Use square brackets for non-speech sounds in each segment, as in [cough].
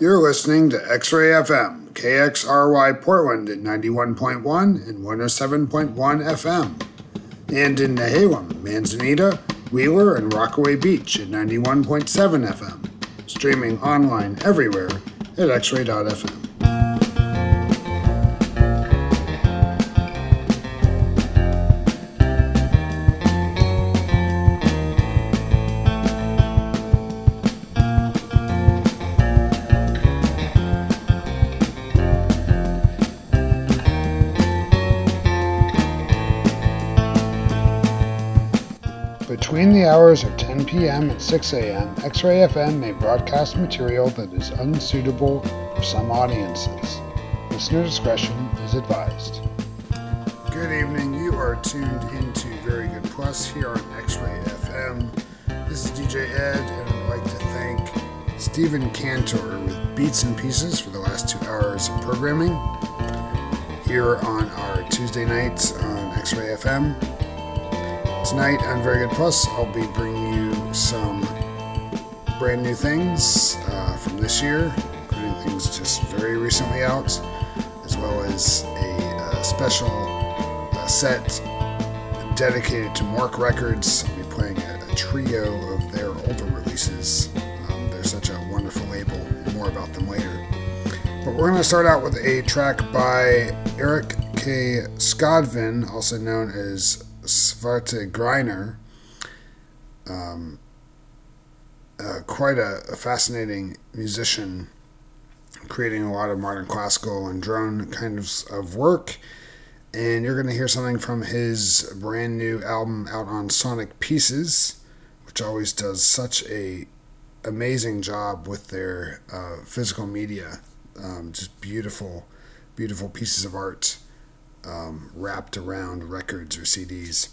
You're listening to X Ray FM, KXRY Portland at 91.1 and 107.1 FM, and in Nehalem, Manzanita, Wheeler, and Rockaway Beach at 91.7 FM, streaming online everywhere at xray.fm. hours of 10 p.m. and 6 a.m., X Ray FM may broadcast material that is unsuitable for some audiences. Listener discretion is advised. Good evening. You are tuned into Very Good Plus here on X Ray FM. This is DJ Ed, and I'd like to thank Stephen Cantor with Beats and Pieces for the last two hours of programming here on our Tuesday nights on X Ray FM. Tonight on Very Good Plus, I'll be bringing you some brand new things uh, from this year, including things just very recently out, as well as a uh, special uh, set dedicated to Morc Records. I'll be playing a, a trio of their older releases. Um, they're such a wonderful label. More about them later. But we're going to start out with a track by Erik K. Skodvin, also known as Svarte Greiner. Um, uh, quite a, a, fascinating musician, creating a lot of modern classical and drone kind of, of work. And you're going to hear something from his brand new album out on Sonic Pieces, which always does such a amazing job with their uh, physical media. Um, just beautiful, beautiful pieces of art um, wrapped around records or CDs.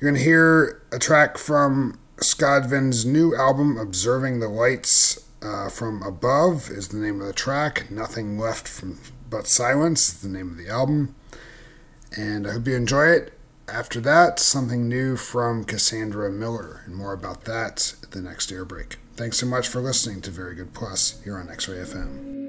You're going to hear a track from Skodvin's new album, Observing the Lights uh, from Above, is the name of the track. Nothing Left from But Silence, is the name of the album. And I hope you enjoy it. After that, something new from Cassandra Miller, and more about that at the next air break. Thanks so much for listening to Very Good Plus here on X Ray FM.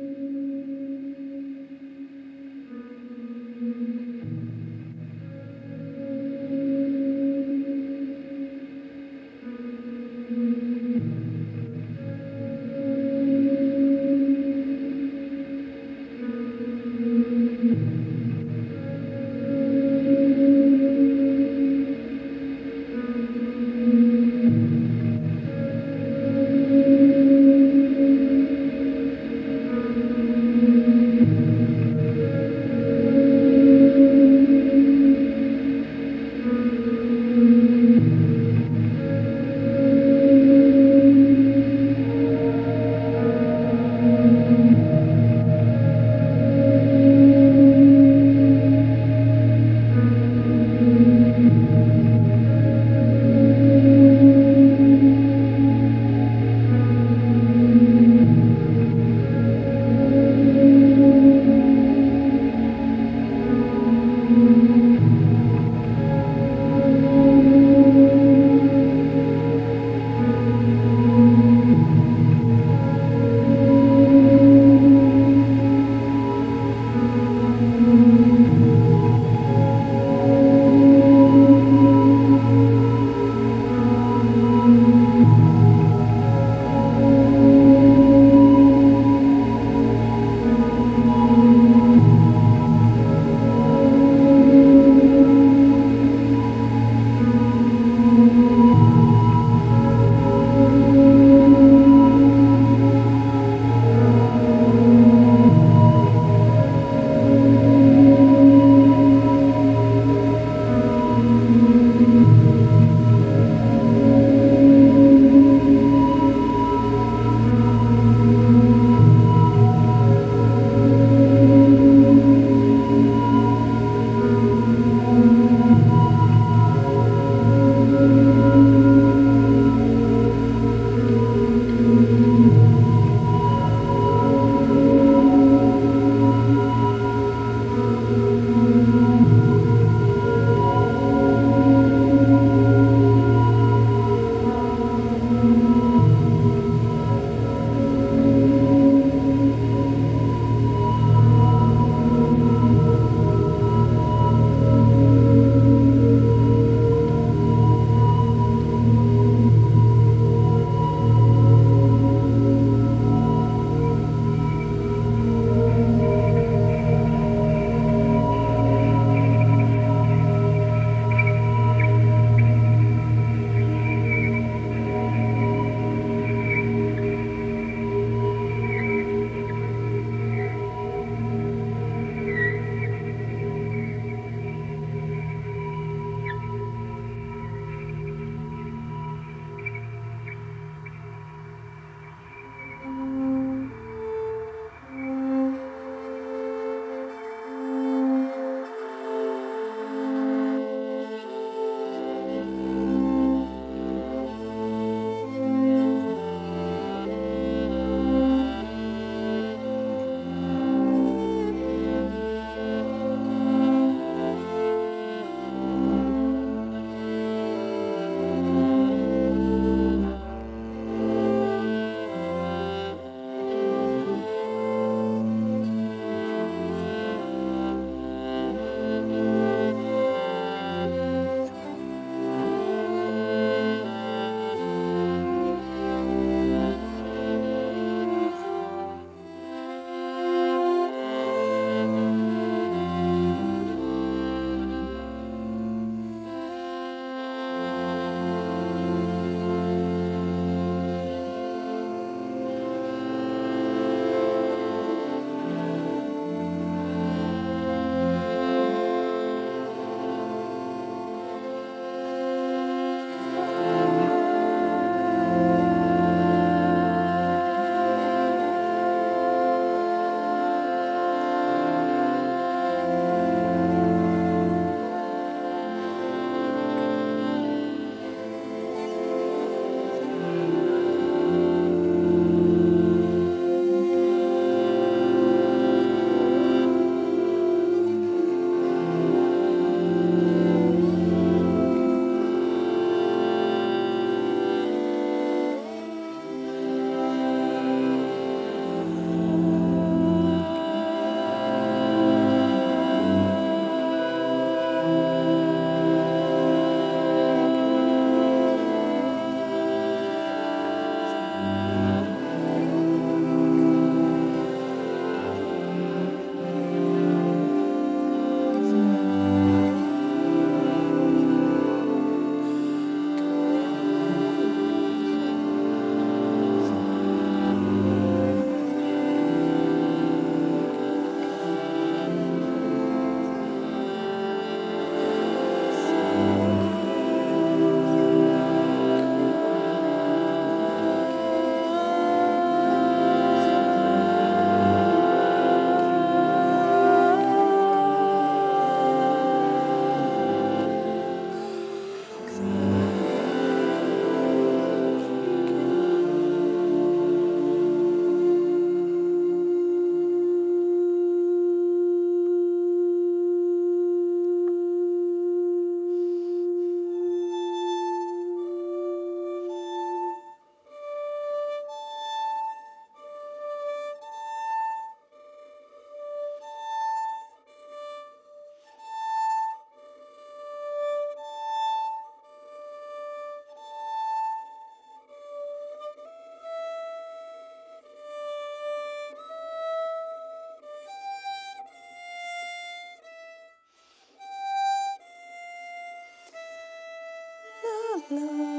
No.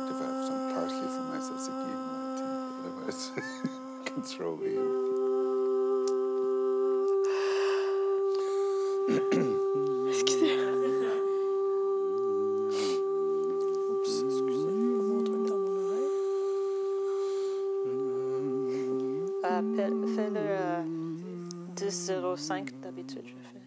If I have some parsley for my tzatziki. Otherwise, [laughs] I can throw away everything. Excusez. Oups, excusez, comment on truc dans mon oreille. Appelle, fais le euh, 10-05 euh, d'habitude, je fais.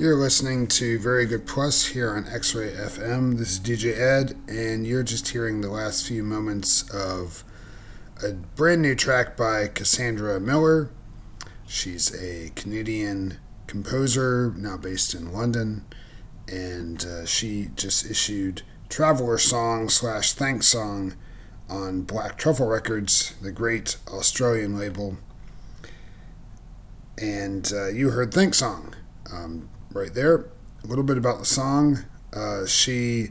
You're listening to Very Good Plus here on X Ray FM. This is DJ Ed, and you're just hearing the last few moments of a brand new track by Cassandra Miller. She's a Canadian composer now based in London, and uh, she just issued Traveler Song slash Thanks Song on Black Truffle Records, the great Australian label. And uh, you heard Thanks Song. Um, right there. A little bit about the song. Uh, she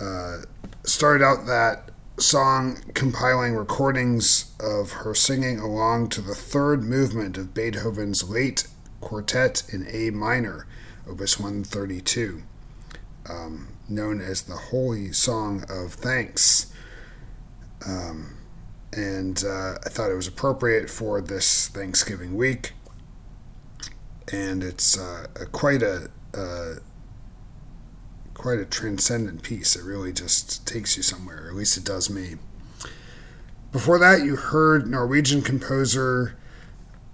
uh, started out that song compiling recordings of her singing along to the third movement of Beethoven's late quartet in A minor, Opus 132, um, known as the Holy Song of Thanks. Um, and uh, I thought it was appropriate for this Thanksgiving week. And it's uh, a, quite a uh, quite a transcendent piece. It really just takes you somewhere, at least it does me. Before that, you heard Norwegian composer,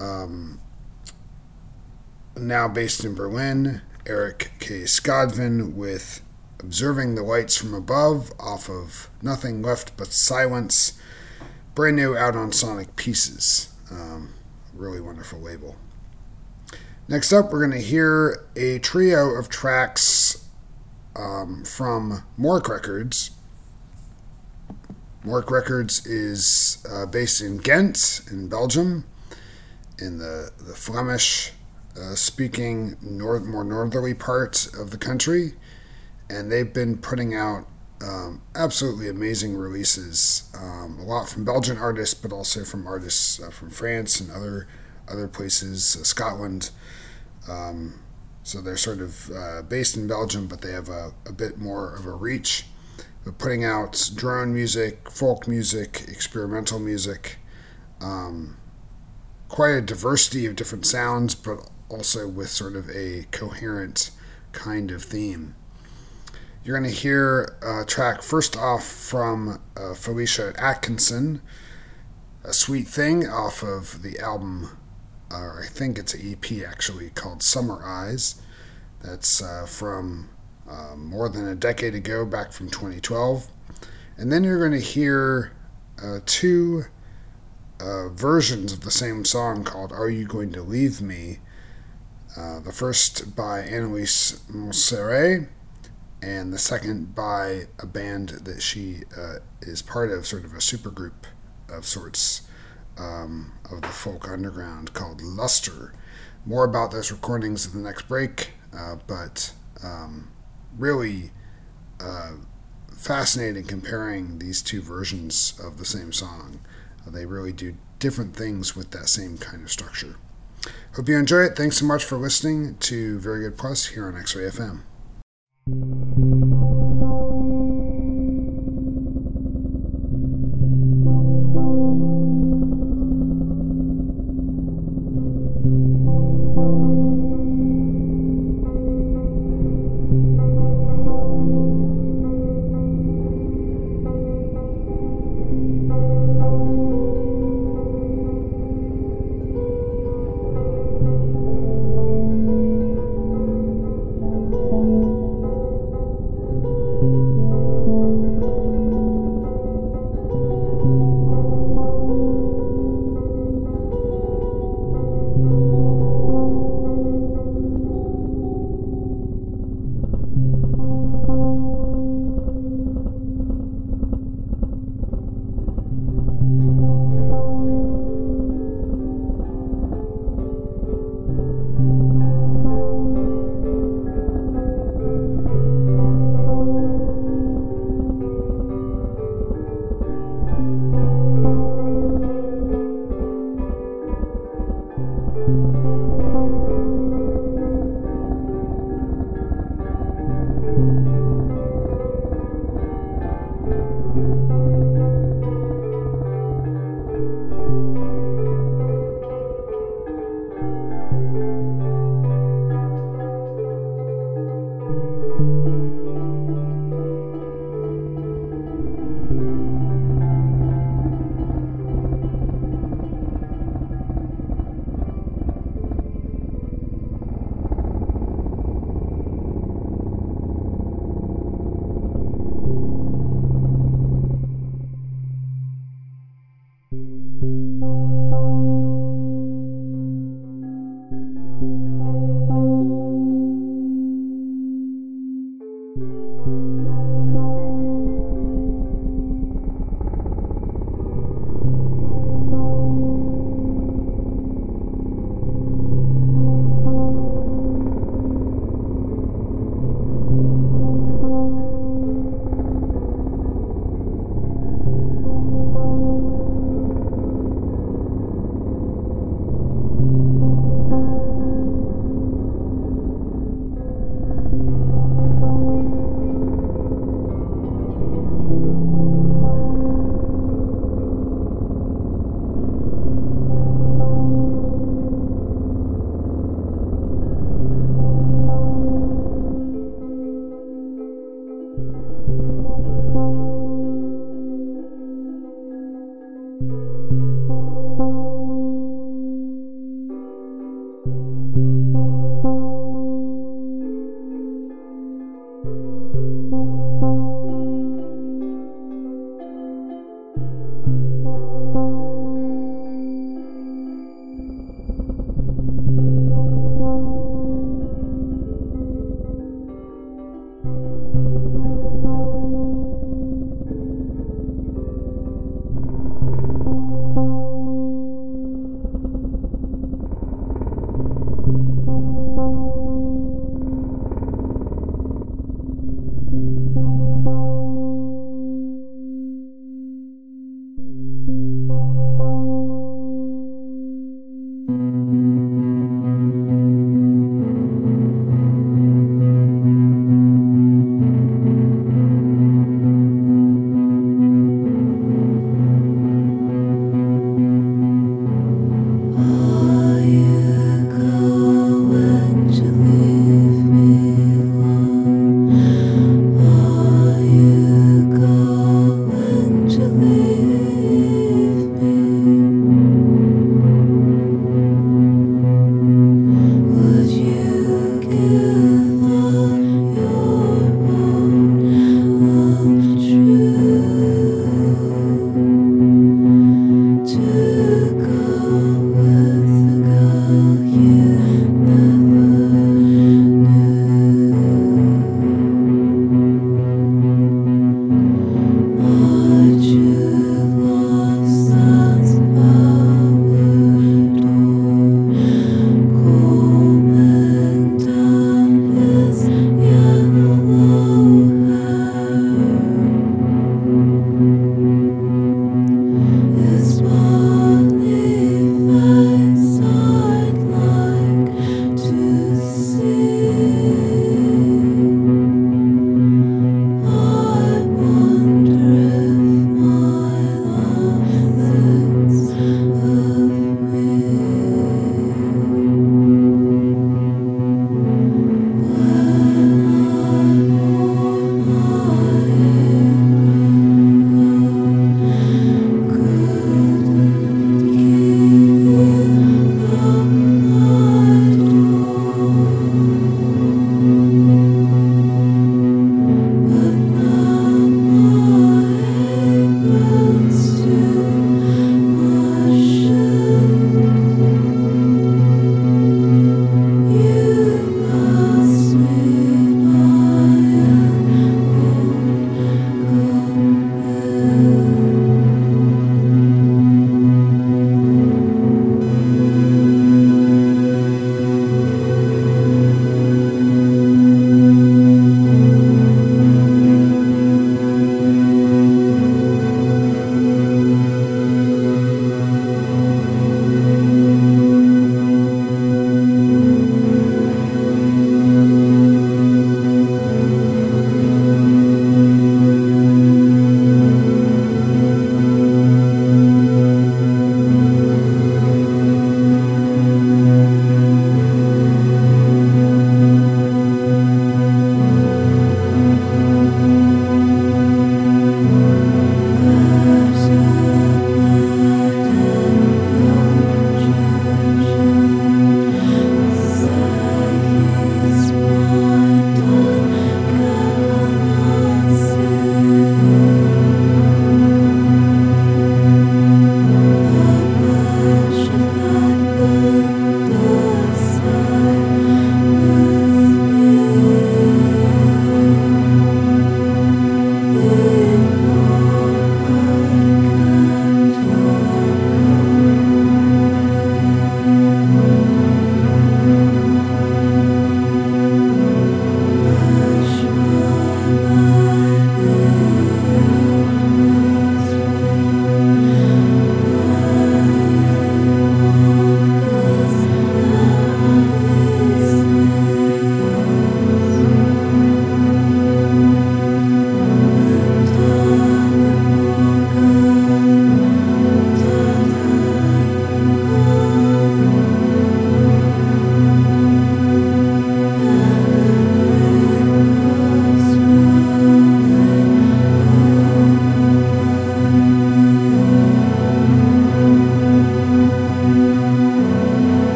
um, now based in Berlin, Erik K. Skodvin, with Observing the Lights from Above off of Nothing Left But Silence, brand new out on Sonic Pieces. Um, really wonderful label. Next up, we're going to hear a trio of tracks um, from Morc Records. Morc Records is uh, based in Ghent, in Belgium, in the, the Flemish uh, speaking north, more northerly part of the country. And they've been putting out um, absolutely amazing releases. Um, a lot from Belgian artists, but also from artists uh, from France and other other places, uh, Scotland. Um, so they're sort of uh, based in Belgium, but they have a, a bit more of a reach. They're putting out drone music, folk music, experimental music, um, quite a diversity of different sounds, but also with sort of a coherent kind of theme. You're going to hear a track first off from uh, Félicia Atkinson, A Sweet Thing, off of the album or I think it's an EP actually called Summer Eyes. That's uh, from uh, more than a decade ago, back from 2012. And then you're going to hear uh, two uh, versions of the same song called Are You Going to Leave Me? Uh, the first by Annelies Monseré, and the second by a band that she uh, is part of, sort of a supergroup of sorts um, of the folk underground called Luster. More about those recordings in the next break, uh, but um, really uh, fascinating comparing these two versions of the same song. Uh, they really do different things with that same kind of structure. Hope you enjoy it. Thanks so much for listening to Very Good Plus here on X Ray FM.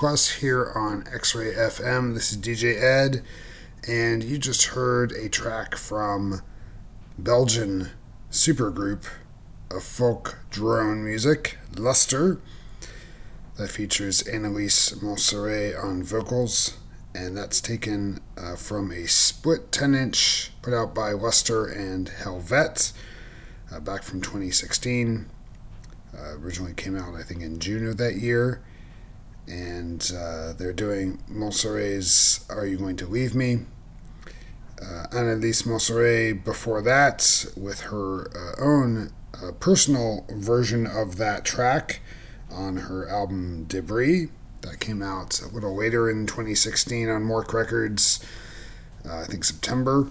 Plus here on X Ray FM. This is DJ Ed, and you just heard a track from Belgian supergroup of folk drone music, Luster, that features Annelies Monseré on vocals, and that's taken uh, from a split 10 inch put out by Luster and Helvet uh, back from 2016. Uh, originally came out, I think, in June of that year. And uh, they're doing Monseré's Are You Going to Leave Me? Uh, Annelies Monseré before that with her uh, own uh, personal version of that track on her album Debris that came out a little later in 2016 on Morc Records, uh, I think September.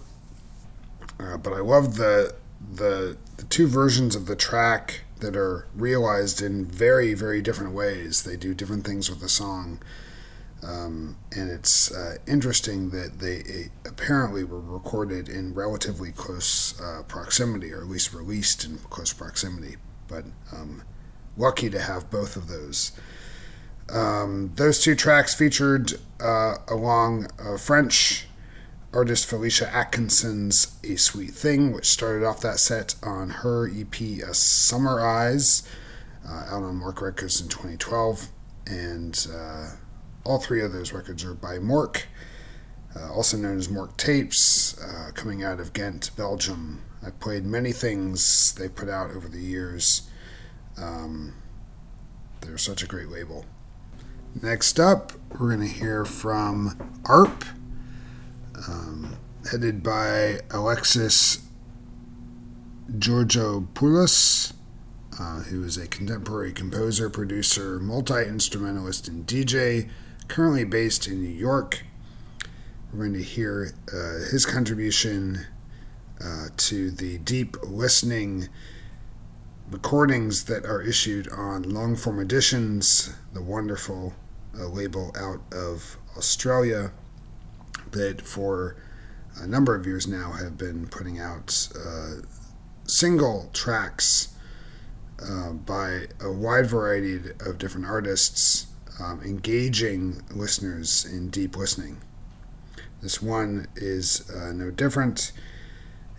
Uh, but I love the, the the two versions of the track that are realized in very, very different ways. They do different things with the song. Um, and it's uh, interesting that they uh, apparently were recorded in relatively close uh, proximity, or at least released in close proximity. But um, lucky to have both of those. Um, those two tracks featured uh, along French artist Félicia Atkinson's A Sweet Thing, which started off that set on her EP A Summer Eyes, uh, out on Morc Records in 2012. And uh, all three of those records are by Morc, uh, also known as Morc Tapes, uh, coming out of Ghent, Belgium. I've played many things they put out over the years. Um, they're such a great label. Next up, we're going to hear from ARP um, headed by Alexis Georgopoulos, uh, who is a contemporary composer, producer, multi instrumentalist, and DJ, currently based in New York. We're going to hear uh, his contribution uh, to the deep listening recordings that are issued on Longform Editions, the wonderful uh, label out of Australia that for a number of years now have been putting out uh, single tracks uh, by a wide variety of different artists, um, engaging listeners in deep listening. This one is uh, no different.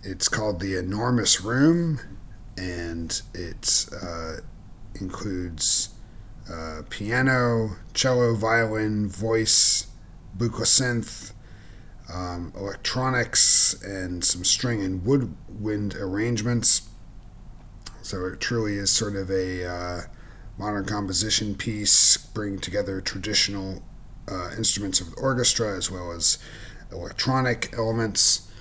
It's called The Enormous Room, and it uh, includes uh, piano, cello, violin, voice, bucosynth, um, electronics, and some string and woodwind arrangements. So it truly is sort of a uh, modern composition piece, bringing together traditional uh, instruments of the orchestra as well as electronic elements.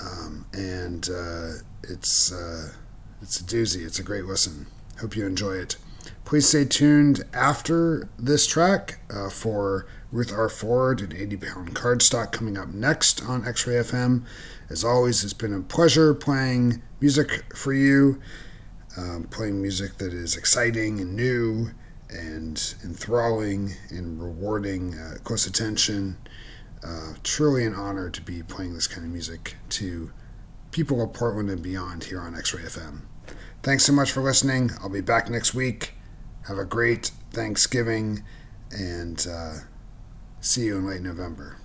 Um, and uh, it's uh, it's a doozy. It's a great listen. Hope you enjoy it. Please stay tuned after this track uh, for Ruth R. Ford and 80 pound cardstock coming up next on X Ray FM. As always, it's been a pleasure playing music for you, um, playing music that is exciting and new and enthralling and rewarding uh, close attention. Uh, truly an honor to be playing this kind of music to people of Portland and beyond here on X Ray FM. Thanks so much for listening. I'll be back next week. Have a great Thanksgiving and uh, see you in late November.